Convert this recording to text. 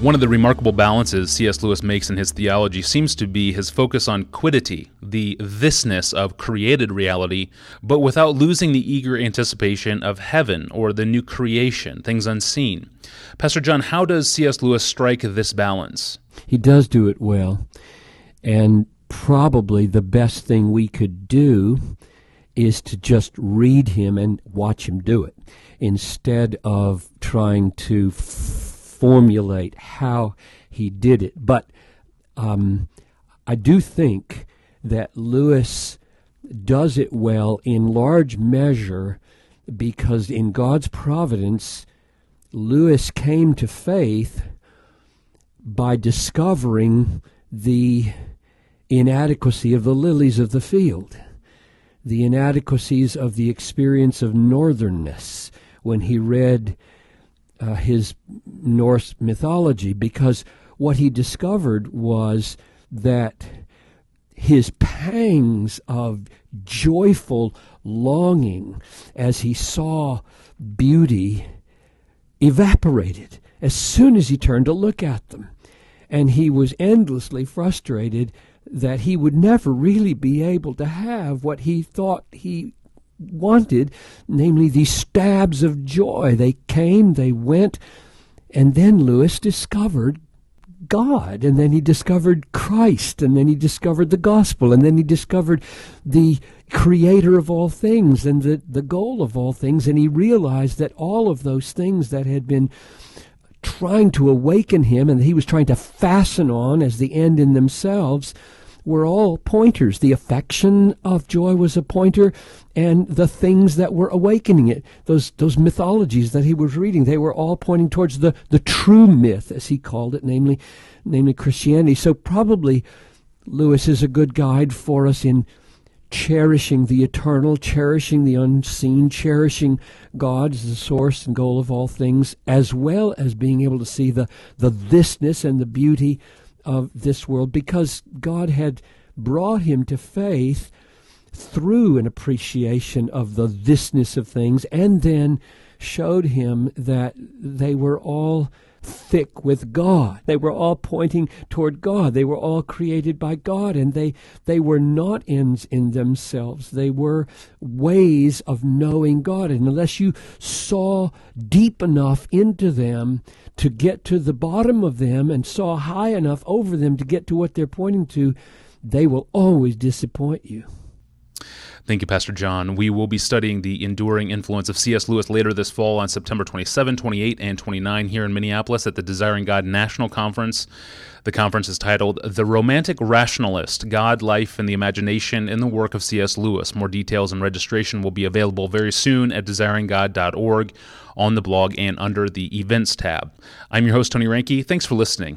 One of the remarkable balances C.S. Lewis makes in his theology seems to be his focus on quiddity, the thisness of created reality, but without losing the eager anticipation of heaven or the new creation, things unseen. Pastor John, how does C.S. Lewis strike this balance? He does do it well. And probably the best thing we could do is to just read him and watch him do it instead of trying to formulate how he did it. But um, I do think that Lewis does it well in large measure because in God's providence, Lewis came to faith by discovering the inadequacy of the lilies of the field, the inadequacies of the experience of northernness when he read uh, his Norse mythology, because what he discovered was that his pangs of joyful longing as he saw beauty evaporated as soon as he turned to look at them. And he was endlessly frustrated that he would never really be able to have what he thought he wanted, namely these stabs of joy. They came, they went, and then Lewis discovered God, and then he discovered Christ, and then he discovered the gospel, and then he discovered the creator of all things and the, the goal of all things, and he realized that all of those things that had been trying to awaken him and he was trying to fasten on as the end in themselves were all pointers. The affection of joy was a pointer, and the things that were awakening it, those those mythologies that he was reading, they were all pointing towards the, the true myth, as he called it, namely namely Christianity. So probably Lewis is a good guide for us in cherishing the eternal, cherishing the unseen, cherishing God as the source and goal of all things, as well as being able to see the, the thisness and the beauty of this world because God had brought him to faith through an appreciation of the thisness of things and then showed him that they were all thick with God. They were all pointing toward God. They were all created by God and they they were not ends in themselves. They were ways of knowing God. And unless you saw deep enough into them to get to the bottom of them and saw high enough over them to get to what they're pointing to, they will always disappoint you. Thank you, Pastor John. We will be studying the enduring influence of C.S. Lewis later this fall on September 27, 28, and 29 here in Minneapolis at the Desiring God National Conference. The conference is titled The Romantic Rationalist God, Life, and the Imagination in the Work of C.S. Lewis. More details and registration will be available very soon at desiringgod.org on the blog and under the Events tab. I'm your host, Tony Reinke. Thanks for listening.